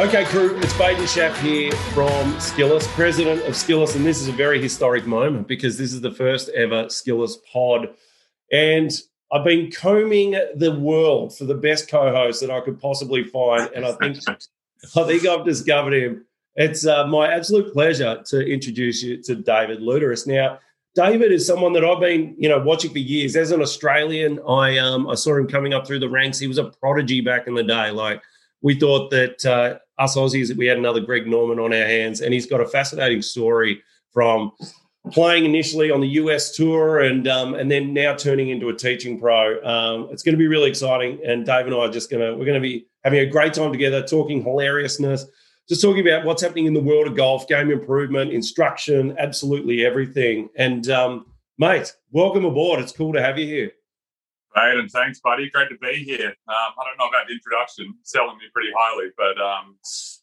Okay, crew, it's Baden Schaff here from Skillest, president of Skillest, and this is a very historic moment because this is the first ever Skillest pod. And I've been combing the world for the best co-host that I could possibly find, and I think I think I've discovered him. It's uh, my absolute pleasure to introduce you to David Lutterus. Now, David is someone that I've been, you know, watching for years. As an Australian, I um, I saw him coming up through the ranks. He was a prodigy back in the day. Like we thought that uh, us Aussies, we had another Greg Norman on our hands, and he's got a fascinating story from playing initially on the US tour and um, and then now turning into a teaching pro. Um, it's going to be really exciting, and Dave and I are just going to we're going to be having a great time together, talking hilariousness, just talking about what's happening in the world of golf, game improvement, instruction, absolutely everything. And um, mate, welcome aboard. It's cool to have you here. Great, and thanks, buddy. Great to be here. Um, I don't know about the introduction, selling me pretty highly, but um,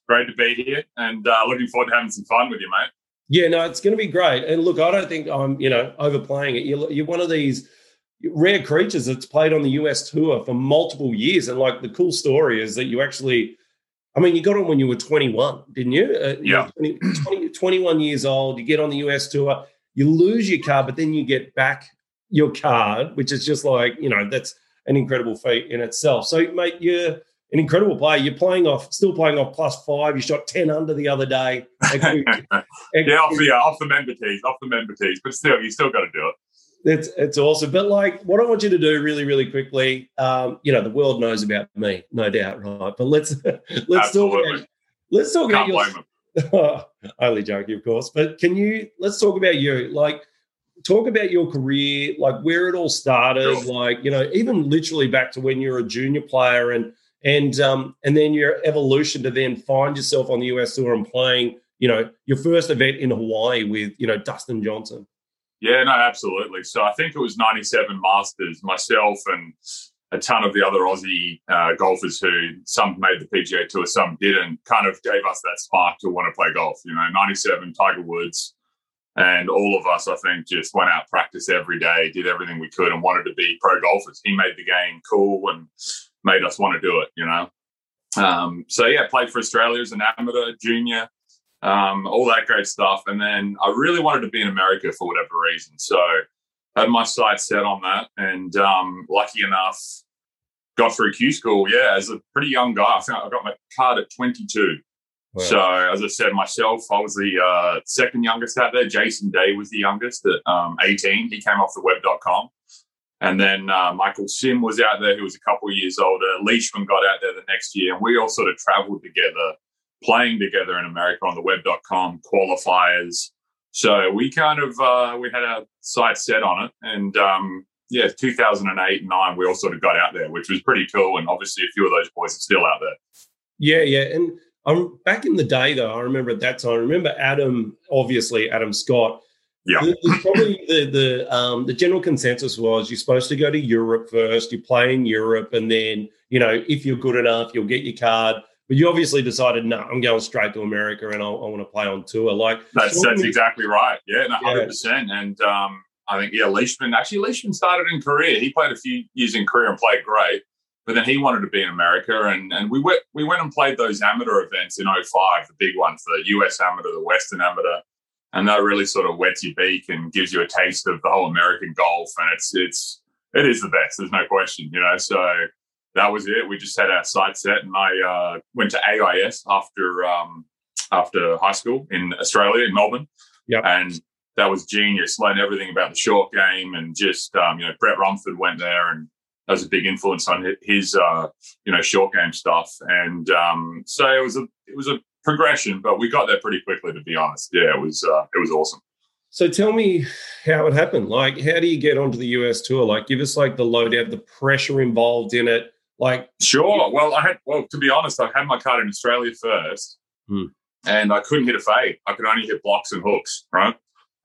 great to be here and uh, looking forward to having some fun with you, mate. Yeah, no, it's going to be great. And look, I don't think I'm, you know, overplaying it. You're, you're one of these rare creatures that's played on the US tour for multiple years. And like the cool story is that you actually, I mean, you got on when you were 21, didn't you? Uh, yeah. 20, 20, 21 years old, you get on the US tour, you lose your car, but then you get back your card, which is just like, you know, that's an incredible feat in itself. So, mate, you're an incredible player. You're playing off, still playing off plus five. You shot ten under the other day. yeah, off the off the member tees, off the member tees, but still, you still got to do it. It's it's awesome. But like, what I want you to do really, really quickly, um, you know, the world knows about me, no doubt, right? But let's let's Absolutely. talk about let's talk Can't about your. only joking, of course. But can you let's talk about you? Like, talk about your career, like where it all started, like you know, even literally back to when you were a junior player and and um, and then your evolution to then find yourself on the US tour and playing, you know, your first event in Hawaii with you know Dustin Johnson. Yeah, no, absolutely. So I think it was '97 Masters. Myself and a ton of the other Aussie uh, golfers who some made the PGA Tour, some didn't, kind of gave us that spark to want to play golf. You know, '97 Tiger Woods. And all of us, I think, just went out practice every day, did everything we could, and wanted to be pro golfers. He made the game cool and made us want to do it, you know. Um, so yeah, played for Australia as an amateur, junior, um, all that great stuff. And then I really wanted to be in America for whatever reason. So had my sights set on that, and um, lucky enough, got through Q school. Yeah, as a pretty young guy, I I got my card at 22. So as I said myself, I was the uh, second youngest out there. Jason Day was the youngest at um, 18. He came off the web.com. And then uh, Michael Sim was out there, who was a couple years older. Leishman got out there the next year, and we all sort of traveled together, playing together in America on the web.com qualifiers. So we kind of uh, we had our sights set on it, and um, yeah, 2008 and nine, we all sort of got out there, which was pretty cool. And obviously, a few of those boys are still out there. Yeah, yeah, and um, back in the day, though, I remember at that time. I remember Adam, obviously Adam Scott yeah, the, probably the the um, the general consensus was you're supposed to go to Europe first. You play in Europe, and then you know if you're good enough, you'll get your card. But you obviously decided, no, I'm going straight to America, and I, I want to play on tour. Like that's that's exactly right. Yeah, hundred percent. And um, I think yeah, Leishman actually Leishman started in Korea. He played a few years in Korea and played great. But then he wanted to be in America, and, and we went we went and played those amateur events in 05, the big ones, the US amateur, the Western amateur and that really sort of wets your beak and gives you a taste of the whole American golf. And it's it's it is the best. There's no question, you know. So that was it. We just had our sight set, and I uh, went to AIS after um, after high school in Australia in Melbourne. Yeah, and that was genius. Learned everything about the short game, and just um, you know, Brett Rumford went there, and that was a big influence on his uh, you know short game stuff. And um, so it was a it was a progression, but we got there pretty quickly. To be honest, yeah, it was uh, it was awesome. So tell me how it happened. Like, how do you get onto the US tour? Like, give us like the loadout, the pressure involved in it. Like, sure. Well, I had well to be honest, I had my card in Australia first, hmm. and I couldn't hit a fade. I could only hit blocks and hooks, right?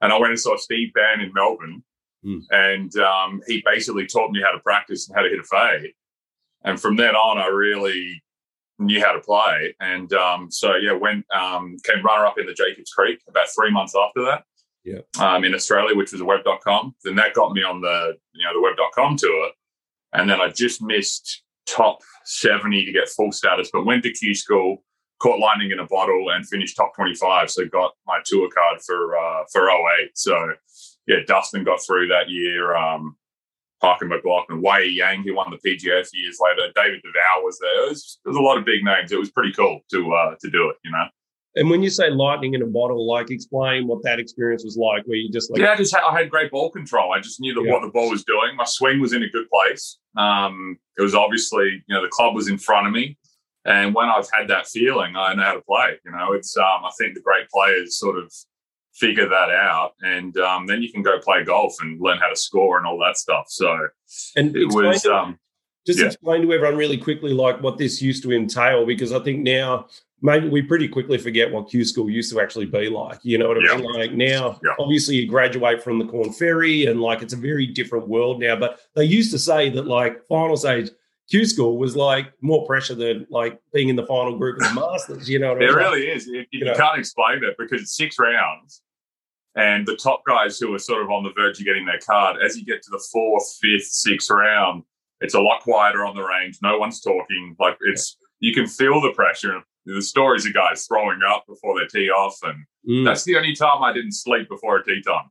And I went and saw Steve Bann in Melbourne, hmm. and um, he basically taught me how to practice and how to hit a fade. And from then on, I really knew how to play. And um, so, yeah, went um, came runner up in the Jacobs Creek about three months after that. Yeah. Um, in Australia, which was a web.com. Then that got me on the you know the web.com tour, and then I just missed top seventy to get full status, but went to Q school, caught lightning in a bottle and finished top 25. So got my tour card for uh, for 08. So yeah, Dustin got through that year. Um, Parker McLachlin, Wei Yang, who won the PGA a few years later. David Duval was there. It was, there was a lot of big names. It was pretty cool to uh, to do it, you know. And when you say lightning in a bottle, like explain what that experience was like, where you just like yeah, I just had, I had great ball control. I just knew that yeah. what the ball was doing. My swing was in a good place. Um, it was obviously you know the club was in front of me, and when I've had that feeling, I know how to play. You know, it's um, I think the great players sort of figure that out, and um, then you can go play golf and learn how to score and all that stuff. So and it was. Um, just yeah. explain to everyone really quickly, like what this used to entail, because I think now maybe we pretty quickly forget what Q school used to actually be like. You know what I mean? Like now, obviously, you graduate from the Korn Ferry, and like it's a very different world now. But they used to say that like final stage Q school was like more pressure than like being in the final group of the Masters. You know, it I mean? really is. you, you know. can't explain it because it's six rounds, and the top guys who are sort of on the verge of getting their card, as you get to the fourth, fifth, sixth round, it's a lot quieter on the range. No one's talking. Like it's you can feel the pressure. The stories of guys throwing up before they tee off, and mm. that's the only time I didn't sleep before a tee time.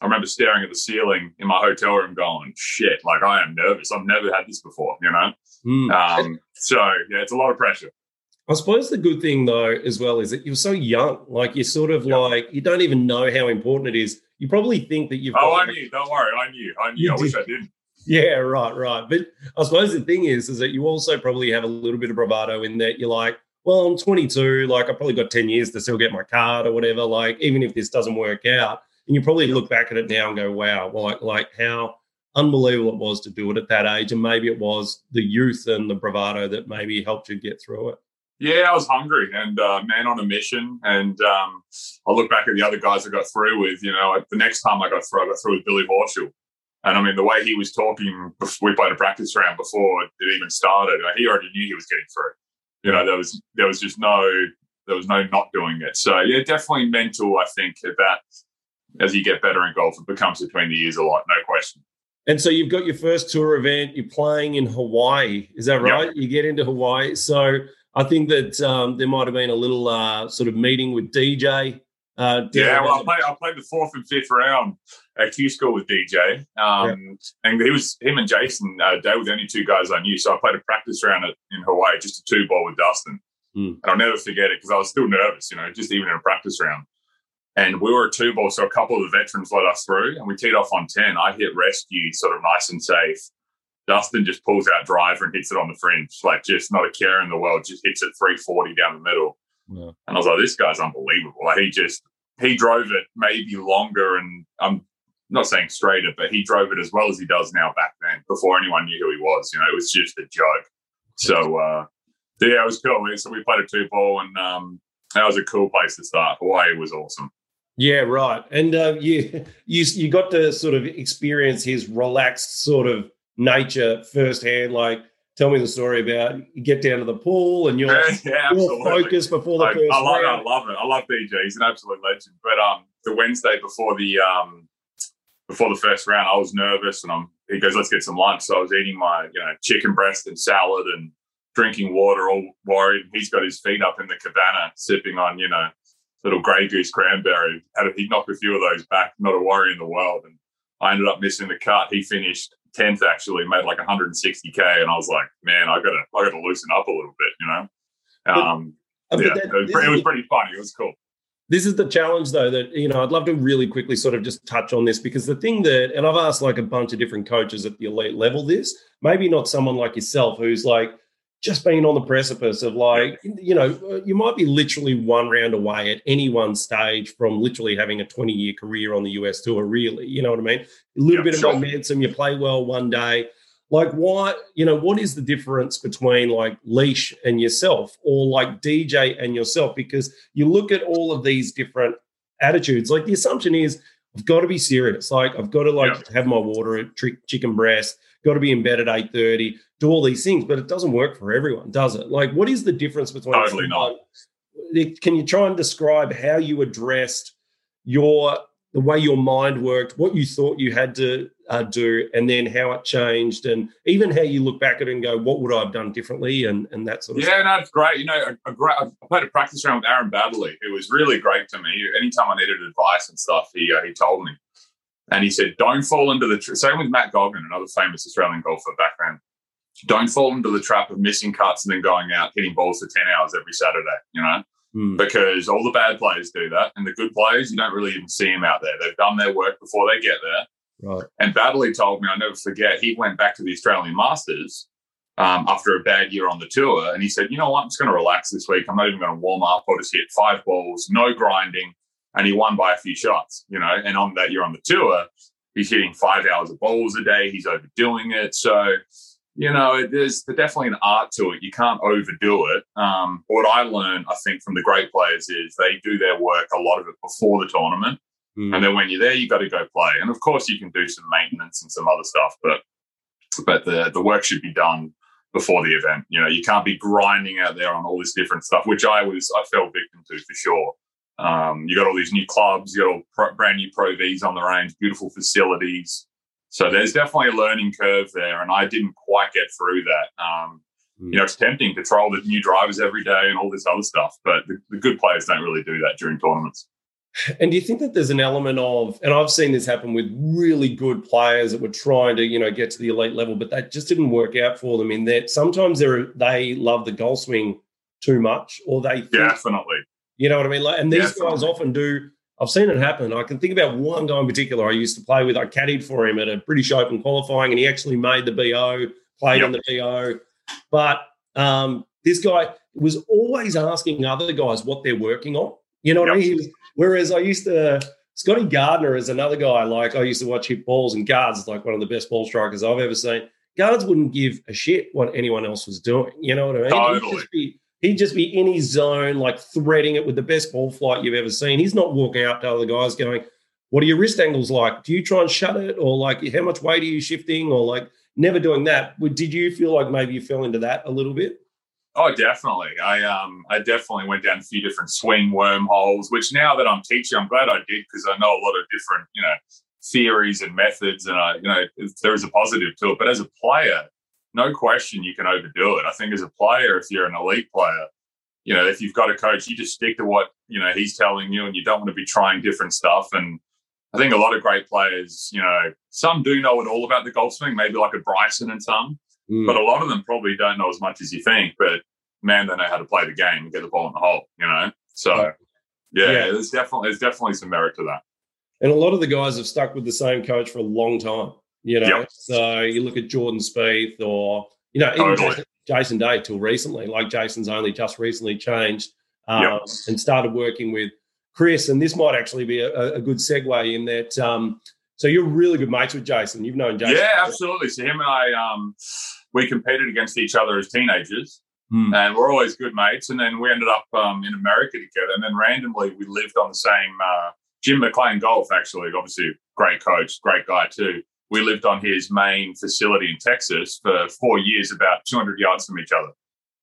I remember staring at the ceiling in my hotel room, going, "Shit! Like I am nervous. I've never had this before." You know. Mm. Um, so yeah, it's a lot of pressure. I suppose the good thing though, as well, is that you're so young. Like you're sort of like you don't even know how important it is. You probably think that you've. Oh, got, I knew. Don't worry, I knew. I knew. I wish I didn't. Yeah, right, right. But I suppose the thing is, is that you also probably have a little bit of bravado in that you're like, well, I'm 22. Like I probably got 10 years to still get my card or whatever. Like even if this doesn't work out, and you probably look back at it now and go, wow, like like how unbelievable it was to do it at that age. And maybe it was the youth and the bravado that maybe helped you get through it. Yeah, I was hungry and uh, man on a mission. And um, I look back at the other guys I got through with. You know, the next time I got through, I got through with Billy Horschel. And I mean, the way he was talking, we played a practice round before it even started. He already knew he was getting through. You know, there was there was just no there was no not doing it. So yeah, definitely mental. I think that as you get better in golf, it becomes between the years a lot, no question. And so you've got your first tour event. You're playing in Hawaii. Is that right? Yep. You get into Hawaii. So I think that um, there might have been a little uh, sort of meeting with DJ. Uh, yeah, well, I played, I played the fourth and fifth round at Q School with DJ, um, and he was him and Jason. Uh, they were the only two guys I knew. So I played a practice round at, in Hawaii, just a two ball with Dustin, mm. and I'll never forget it because I was still nervous, you know, just even in a practice round. And we were a two ball, so a couple of the veterans let us through, and we teed off on 10. I hit rescue sort of nice and safe. Dustin just pulls out driver and hits it on the fringe, like just not a care in the world, just hits it 340 down the middle. Yeah. And I was like, this guy's unbelievable. Like he just, he drove it maybe longer, and I'm not saying straighter, but he drove it as well as he does now back then before anyone knew who he was. You know, it was just a joke. So, uh, yeah, it was cool. So we played a two ball, and um, that was a cool place to start. Hawaii was awesome. Yeah, right. And uh, you you you got to sort of experience his relaxed sort of nature firsthand. Like, tell me the story about you get down to the pool and you're, yeah, you're focused before the I, first I love round. it. I love it. I love DJ. He's an absolute legend. But um, the Wednesday before the um before the first round, I was nervous, and I'm he goes, "Let's get some lunch." So I was eating my you know chicken breast and salad and drinking water, all worried. He's got his feet up in the cabana, sipping on you know little grey goose cranberry. Had he knocked a few of those back, not a worry in the world. And I ended up missing the cut. He finished tenth actually, made like 160k, and I was like, man, I gotta, I gotta loosen up a little bit, you know. Um, but, yeah, that, it, was, it was pretty funny. It was cool. This is the challenge, though, that, you know, I'd love to really quickly sort of just touch on this because the thing that, and I've asked like a bunch of different coaches at the elite level this, maybe not someone like yourself who's like, just being on the precipice of like, you know, you might be literally one round away at any one stage from literally having a 20 year career on the US tour, really. You know what I mean? A little bit of momentum, you play well one day. Like, why, you know, what is the difference between like Leash and yourself or like DJ and yourself? Because you look at all of these different attitudes, like the assumption is, I've got to be serious. Like, I've got to like have my water, at trick chicken breast, got to be in bed at 8.30 do all these things, but it doesn't work for everyone, does it? Like, what is the difference between? Totally not. Can you try and describe how you addressed your the way your mind worked, what you thought you had to uh, do, and then how it changed, and even how you look back at it and go, what would I have done differently, and and that sort of. Yeah, stuff. no, it's great. You know, a, a great, I played a practice round with Aaron Baddeley, who was really great to me. Anytime I needed advice and stuff, he uh, he told me, and he said, "Don't fall into the tra-. same with Matt Goggin, another famous Australian golfer background. Don't fall into the trap of missing cuts and then going out hitting balls for ten hours every Saturday. You know." Mm. Because all the bad players do that, and the good players, you don't really even see them out there. They've done their work before they get there Right. And Baddeley told me, I never forget, he went back to the Australian Masters um, after a bad year on the tour. And he said, you know what, I'm just going to relax this week. I'm not even going to warm up. I'll just hit five balls, no grinding. And he won by a few shots, you know. And on that year on the tour, he's hitting five hours of balls a day. He's overdoing it. So, you know, there's definitely an art to it. You can't overdo it. Um, what I learned, I think, from the great players is they do their work, a lot of it before the tournament. Mm. And then when you're there, you got to go play. And of course, you can do some maintenance and some other stuff, but but the the work should be done before the event. You know, you can't be grinding out there on all this different stuff, which I was I fell victim to for sure. Um, you got all these new clubs, you got all pro, brand new Pro Vs on the range, beautiful facilities. So there's definitely a learning curve there, and I didn't quite get through that. Um, mm. You know, it's tempting to try all the new drivers every day and all this other stuff, but the, the good players don't really do that during tournaments. And do you think that there's an element of, and I've seen this happen with really good players that were trying to, you know, get to the elite level, but that just didn't work out for them. In that sometimes they they love the golf swing too much, or they think, definitely, you know what I mean. Like, and these definitely. guys often do. I've seen it happen. I can think about one guy in particular I used to play with. I caddied for him at a British Open qualifying, and he actually made the BO, played yep. in the BO. But um, this guy was always asking other guys what they're working on. You know what yep. I mean? Whereas I used to, Scotty Gardiner is another guy. Like I used to watch hit balls, and guards is like one of the best ball strikers I've ever seen. Guards wouldn't give a shit what anyone else was doing. You know what I mean? Totally. He'd just be, he'd just be in his zone, like threading it with the best ball flight you've ever seen. He's not walking out to other guys going, "What are your wrist angles like? Do you try and shut it, or like how much weight are you shifting, or like?" Never doing that. Did you feel like maybe you fell into that a little bit? Oh, definitely. I um I definitely went down a few different swing wormholes, which now that I'm teaching, I'm glad I did because I know a lot of different, you know, theories and methods, and I, you know, there is a positive to it. But as a player, no question you can overdo it. I think as a player, if you're an elite player, you know, if you've got a coach, you just stick to what you know he's telling you, and you don't want to be trying different stuff. And I think a lot of great players, you know, some do know it all about the golf swing, maybe like a Bryson and some, Mm. But a lot of them probably don't know as much as you think. But man, they know how to play the game and get the ball in the hole. You know, so yeah, yeah, there's definitely there's definitely some merit to that. And a lot of the guys have stuck with the same coach for a long time. You know, yep. so you look at Jordan Spieth or you know even totally. Jason, Jason Day till recently. Like Jason's only just recently changed um, yep. and started working with Chris. And this might actually be a, a good segue in that. Um, so you're really good mates with Jason. You've known Jason. Yeah, absolutely. So him and I, um, we competed against each other as teenagers. Mm. And we're always good mates. And then we ended up um, in America together. And then randomly we lived on the same uh, Jim McLean Golf, actually, obviously great coach, great guy too. We lived on his main facility in Texas for four years, about 200 yards from each other.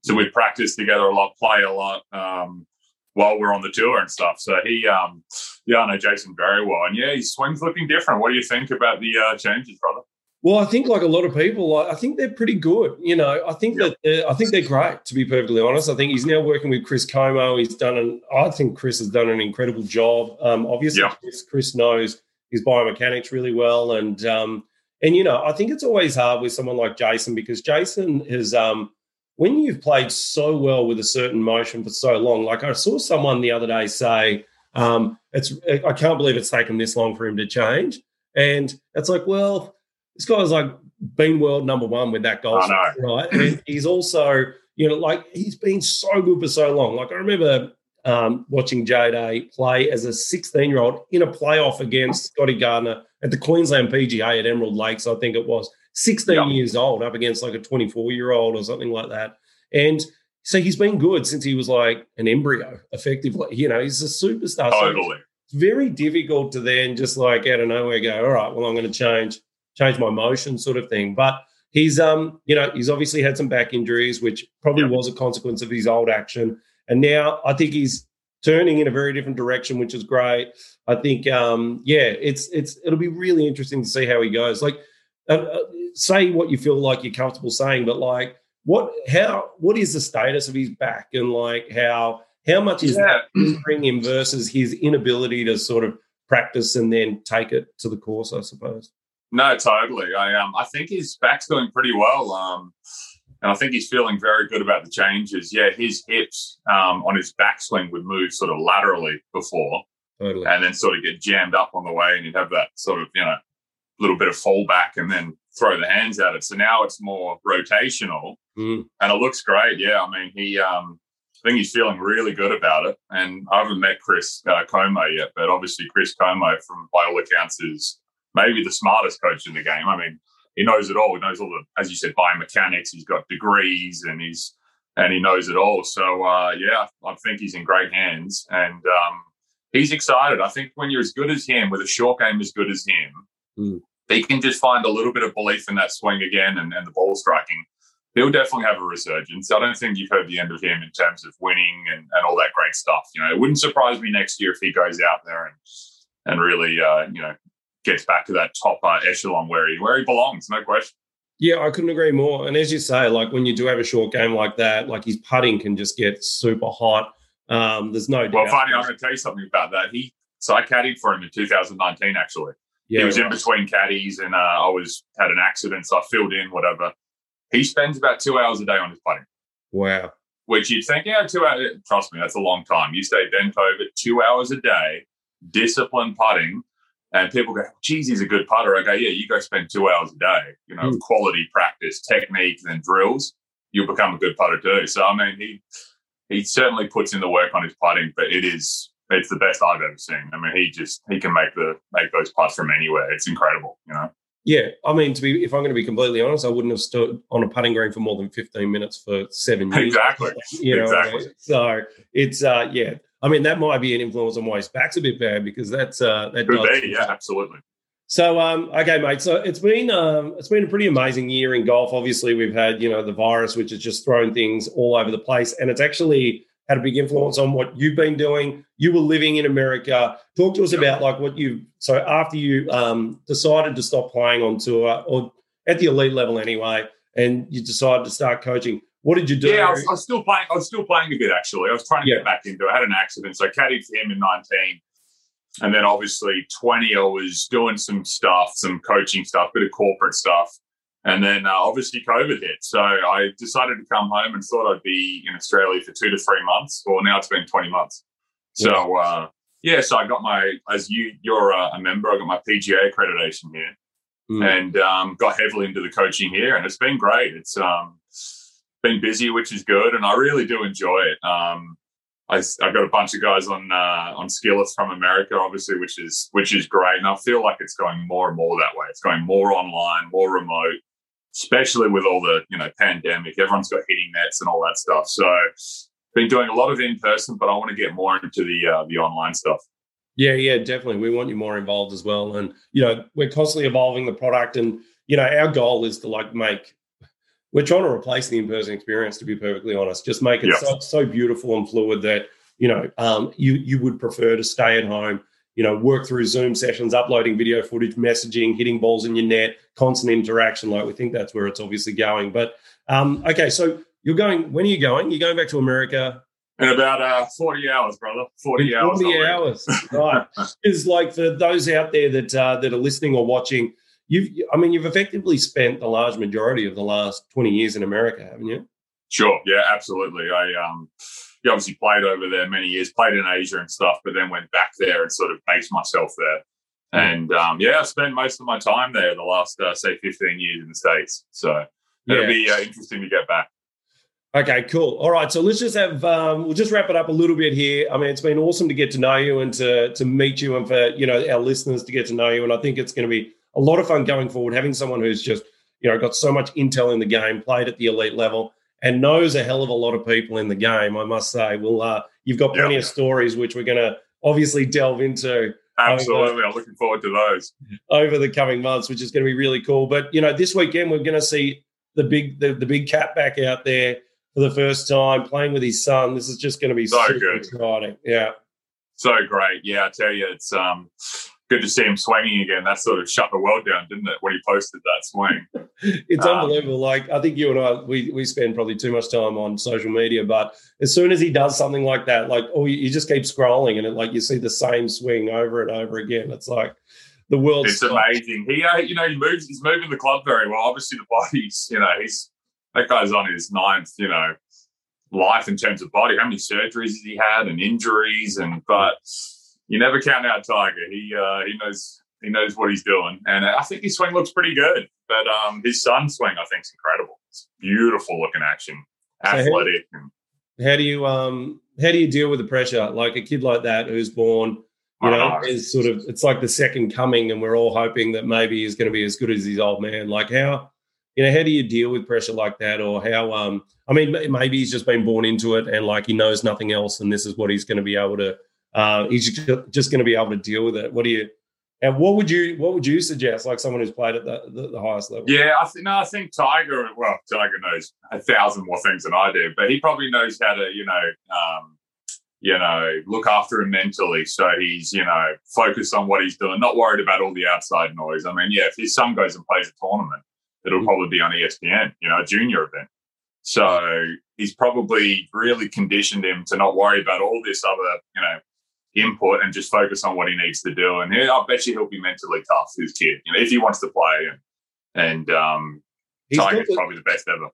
So we practiced together a lot, play a lot um, while we're on the tour and stuff. So he, um, yeah, I know Jason very well. And yeah, his swing's looking different. What do you think about the uh, changes, brother? Well, I think like a lot of people, I think they're pretty good. You know, I think yep. that I think they're great. To be perfectly honest, I think he's now working with Chris Como. He's done an. I think Chris has done an incredible job. Um, obviously, yep. Chris, Chris, knows his biomechanics really well, and um, and you know, I think it's always hard with someone like Jason because Jason is um, when you've played so well with a certain motion for so long. Like I saw someone the other day say, um, "It's I can't believe it's taken this long for him to change," and it's like, well this guy's like been world number one with that goal, right? And he's also, you know, like he's been so good for so long. Like I remember um, watching J play as a 16 year old in a playoff against Scotty Gardiner at the Queensland PGA at Emerald Lakes, I think it was 16 yep. years old up against like a 24 year old or something like that. And so he's been good since he was like an embryo, effectively. You know, he's a superstar. Totally. So it's very difficult to then just like out of nowhere go, all right, well, I'm going to change change my motion sort of thing. But he's um, you know, he's obviously had some back injuries, which probably was a consequence of his old action. And now I think he's turning in a very different direction, which is great. I think, um, yeah, it's it's it'll be really interesting to see how he goes. Like, uh, uh, say what you feel like you're comfortable saying, but like, what how what is the status of his back and like how how much is yeah. that bring him versus his inability to sort of practice and then take it to the course, I suppose. No, totally. I um I think his back's doing pretty well. Um and I think he's feeling very good about the changes. Yeah, his hips um, on his backswing would move sort of laterally before, totally. and then sort of get jammed up on the way, and you'd have that sort of you know little bit of fallback, and then throw the hands at it. So now it's more rotational, mm. and it looks great. Yeah, I mean he um, I think he's feeling really good about it. And I haven't met Chris uh, Como yet, but obviously Chris Como, from by all accounts, is maybe the smartest coach in the game. I mean, he knows it all. He knows all the, as you said, biomechanics. He's got degrees, and he's and he knows it all. So uh, yeah, I think he's in great hands, and um, he's excited. I think when you're as good as him, with a short game as good as him, mm. He can just find a little bit of belief in that swing again and, and the ball striking he'll definitely have a resurgence. I don't think you've heard the end of him in terms of winning and, and all that great stuff. You know, it wouldn't surprise me next year if he goes out there and and really, uh, you know, gets back to that top uh, echelon where he where he belongs, no question. Yeah, I couldn't agree more. And as you say, like when you do have a short game like that, like his putting can just get super hot. Um, there's no doubt. Well, funny, I'm going to tell you something about that. He so I caddied for him in 2019. Actually, yeah, he was right. in between caddies, and uh, I was had an accident, so I filled in whatever. He spends about two hours a day on his putting. Wow. Which you'd think, yeah, two hours. Trust me, that's a long time. You stay bent over two hours a day, disciplined putting, and people go, geez, he's a good putter. I go, yeah, you go spend two hours a day, you know, mm. quality practice, technique, and drills, you'll become a good putter too. So, I mean, he he certainly puts in the work on his putting, but it is it's the best I've ever seen. I mean, he just he can make the make those putts from anywhere. It's incredible, you know. Yeah, I mean, to be if I'm going to be completely honest, I wouldn't have stood on a putting green for more than 15 minutes for seven years. Exactly. You know, exactly. so it's uh, yeah. I mean, that might be an influence on why his back's a bit bad because that's uh, that Could does. Be, yeah, absolutely. So um, okay, mate. So it's been um, it's been a pretty amazing year in golf. Obviously, we've had you know the virus, which has just thrown things all over the place, and it's actually had a big influence on what you've been doing. You were living in America. Talk to us about like what you. So after you um, decided to stop playing on tour or at the elite level anyway, and you decided to start coaching. What did you do? Yeah, I was, I was still playing. I was still playing a bit actually. I was trying to yeah. get back into it. I had an accident, so I caddied for him in nineteen, and then obviously twenty. I was doing some stuff, some coaching stuff, a bit of corporate stuff. And then uh, obviously COVID hit. So I decided to come home and thought I'd be in Australia for two to three months. Well, now it's been 20 months. So, uh, yeah, so I got my, as you, you're a, a member, I got my PGA accreditation here mm. and um, got heavily into the coaching here. And it's been great. It's um, been busy, which is good. And I really do enjoy it. Um, I, I got a bunch of guys on uh, on Skillest from America, obviously, which is which is great, and I feel like it's going more and more that way. It's going more online, more remote especially with all the you know pandemic. Everyone's got hitting nets and all that stuff. So been doing a lot of in person, but I want to get more into the uh, the online stuff. Yeah, yeah, definitely. We want you more involved as well, and you know we're constantly evolving the product, and you know our goal is to like make. We're trying to replace the in-person experience. To be perfectly honest, just make it so, so beautiful and fluid that you know um, you you would prefer to stay at home you know, work through Zoom sessions, uploading video footage, messaging, hitting balls in your net, constant interaction. Like we think that's where it's obviously going. But um, okay, so you're going. When are you going? You're going back to America in about uh, 40 hours, brother. 40 hours. 40 hours. right. Is like for those out there that uh, that are listening or watching, you've I mean, you've effectively spent the large majority of the last 20 years in America, haven't you? Sure. Yeah, absolutely. I um he obviously played over there many years, played in Asia and stuff, but then went back there and sort of based myself there. Hmm. And um, yeah, I spent most of my time there the last, uh, say, 15 years in the States. So it'll be uh, interesting to get back. Okay, cool. All right, so let's just have um, we'll just wrap it up a little bit here. I mean, it's been awesome to get to know you and to to meet you, and for you know our listeners to get to know you. And I think it's going to be a lot of fun going forward, having someone who's just you know got so much intel in the game, played at the elite level, and knows a hell of a lot of people in the game. I must say, well, uh, you've got plenty of stories which we're going to obviously delve into. Absolutely, over, I'm looking forward to those over the coming months, which is going to be really cool. But you know, this weekend we're going to see the big the, the big cat back out there for the first time, playing with his son. This is just going to be so super good. exciting. Yeah. So great. Yeah, I tell you, it's um, good to see him swinging again. That sort of shut the world down, didn't it, when he posted that swing? it's um, unbelievable. Like, I think you and I, we, we spend probably too much time on social media, but as soon as he does something like that, like, oh, you, you just keep scrolling and it, like you see the same swing over and over again. It's like, the world. It's amazing. He, uh, you know, he moves. He's moving the club very well. Obviously, the body's, you know, he's that guy's on his ninth, you know, life in terms of body. How many surgeries has he had and injuries? And but you never count out Tiger. He uh, he knows he knows what he's doing, and I think his swing looks pretty good. But um, his son's swing, I think, is incredible. It's beautiful looking action, athletic. So how, how do you um how do you deal with the pressure like a kid like that who's born you know, is sort of it's like the second coming, and we're all hoping that maybe he's going to be as good as his old man. Like how, you know, how do you deal with pressure like that, or how? Um, I mean, maybe he's just been born into it, and like he knows nothing else, and this is what he's going to be able to. Uh, he's just going to be able to deal with it. What do you? And what would you what would you suggest, like someone who's played at the, the, the highest level? Yeah, I think no, I think Tiger. Well, Tiger knows a thousand more things than I do, but he probably knows how to, you know, um, you know, look after him mentally. So he's, you know, focused on what he's doing, not worried about all the outside noise. I mean, yeah, if his son goes and plays a tournament, it'll mm. probably be on ESPN, you know, a junior event. So he's probably really conditioned him to not worry about all this other, you know, input and just focus on what he needs to do. And I bet you he'll be mentally tough, his kid, you know, if he wants to play. And, and um, Tiger's the, probably the best ever.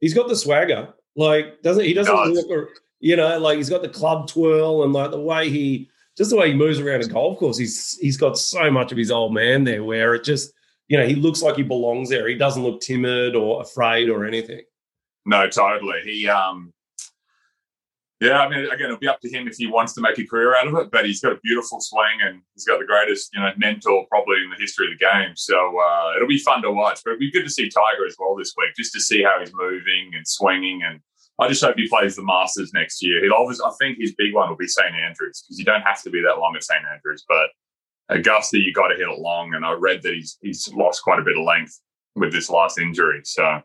He's got the swagger. Like, doesn't he? Doesn't look you know, like he's got the club twirl and like the way he just the way he moves around a golf course. He's he's got so much of his old man there where it just you know he looks like he belongs there. He doesn't look timid or afraid or anything. No, totally. He um yeah, I mean, again, it'll be up to him if he wants to make a career out of it. But he's got a beautiful swing, and he's got the greatest, you know, mentor probably in the history of the game. So uh, it'll be fun to watch. But it'll be good to see Tiger as well this week, just to see how he's moving and swinging, and I just hope he plays the Masters next year. He'll obviously, I think his big one will be St Andrews because you don't have to be that long at St Andrews, but Augusta you got to hit it long. And I read that he's he's lost quite a bit of length with this last injury. So,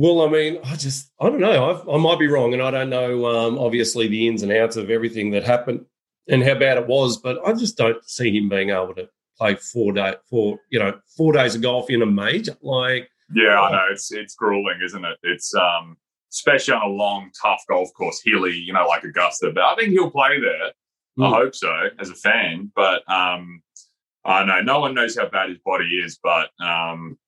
well, I mean, I just I don't know. I've, i might be wrong, and I don't know um, obviously the ins and outs of everything that happened and how bad it was, but I just don't see him being able to play four day four you know four days of golf in a major like. Yeah, I know it's it's grueling, isn't it? It's um especially on a long, tough golf course, hilly, you know, like Augusta. But I think he'll play there. Mm. I hmm. hope so as a fan. But um, I know no one knows how bad his body is, but um,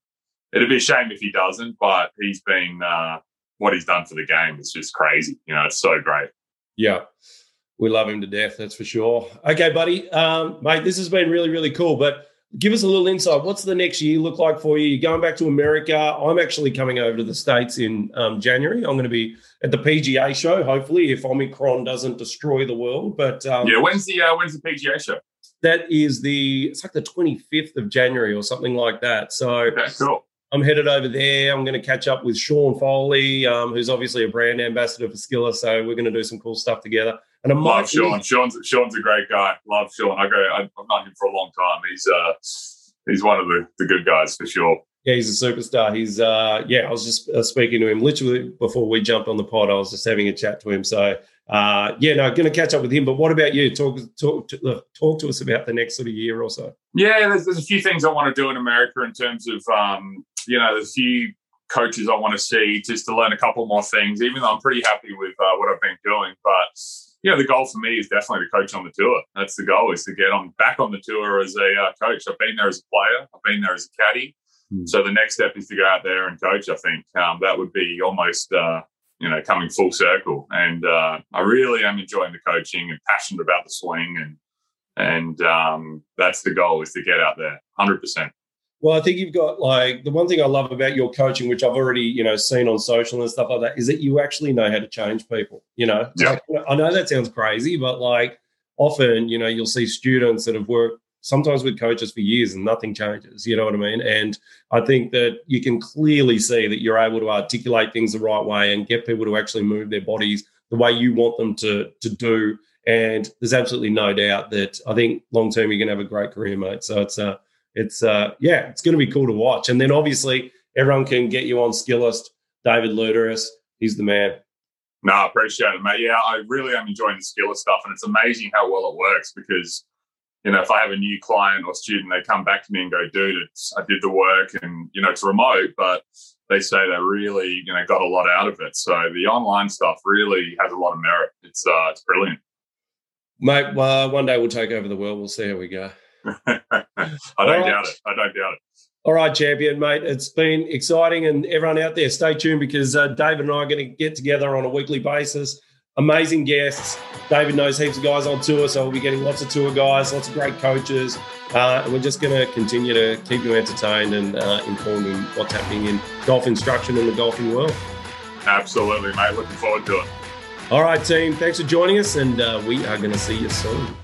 it'd be a shame if he doesn't. But he's been uh, what he's done for the game is just crazy. You know, it's so great. Yeah. We love him to death, that's for sure. Okay, buddy. Um, mate, this has been really, really cool. But give us a little insight. What's the next year look like for you? You're going back to America. I'm actually coming over to the States in um, January. I'm going to be at the PGA show, hopefully, if Omicron doesn't destroy the world. But um, yeah, when's the uh, when's the PGA show? That is the it's like the 25th of January or something like that. So okay, cool. I'm headed over there. I'm going to catch up with Sean Foley, um, who's obviously a brand ambassador for Skillest. So we're going to do some cool stuff together. And I love Sean. Sean's Sean's a great guy. Love Sean. I go. I've known him for a long time. He's uh, he's one of the, the good guys for sure. Yeah, he's a superstar. He's uh, yeah. I was just uh, speaking to him literally before we jumped on the pod. I was just having a chat to him. So uh, yeah, no, going to catch up with him. But what about you? Talk talk to, talk to us about the next sort of year or so. Yeah, there's, there's a few things I want to do in America in terms of um, you know, there's a few coaches I want to see just to learn a couple more things. Even though I'm pretty happy with uh, what I've been doing, but you know, the goal for me is definitely to coach on the tour. That's the goal is to get on back on the tour as a uh, coach. I've been there as a player. I've been there as a caddy. Mm. So the next step is to go out there and coach. I think um, that would be almost, uh, you know, coming full circle. And uh, I really am enjoying the coaching and passionate about the swing. And and um, that's the goal is to get out there, hundred percent. Well, I think you've got like the one thing I love about your coaching, which I've already you know seen on social and stuff like that, is that you actually know how to change people. You know, yeah. Like, I know that sounds crazy, but like often, you know, you'll see students that have worked sometimes with coaches for years and nothing changes. You know what I mean? And I think that you can clearly see that you're able to articulate things the right way and get people to actually move their bodies the way you want them to to do. And there's absolutely no doubt that I think long term you're going to have a great career, mate. So it's uh it's uh yeah, it's going to be cool to watch. And then obviously everyone can get you on Skillest. David Lutterus, he's the man. No, I appreciate it, mate. Yeah, I really am enjoying the Skillest stuff, and it's amazing how well it works because, you know, if I have a new client or student, they come back to me and go, dude, it's, I did the work and, you know, it's remote, but they say they really, you know, got a lot out of it. So the online stuff really has a lot of merit. It's, uh, it's brilliant. Mate, well, one day we'll take over the world. We'll see how we go. I don't right. doubt it. I don't doubt it. All right, champion, mate. It's been exciting, and everyone out there, stay tuned because uh, David and I are going to get together on a weekly basis. Amazing guests. David knows heaps of guys on tour, so we'll be getting lots of tour guys, lots of great coaches, uh, and we're just going to continue to keep you entertained and uh, informed in what's happening in golf instruction in the golfing world. Absolutely, mate. Looking forward to it. All right, team. Thanks for joining us, and uh, we are going to see you soon.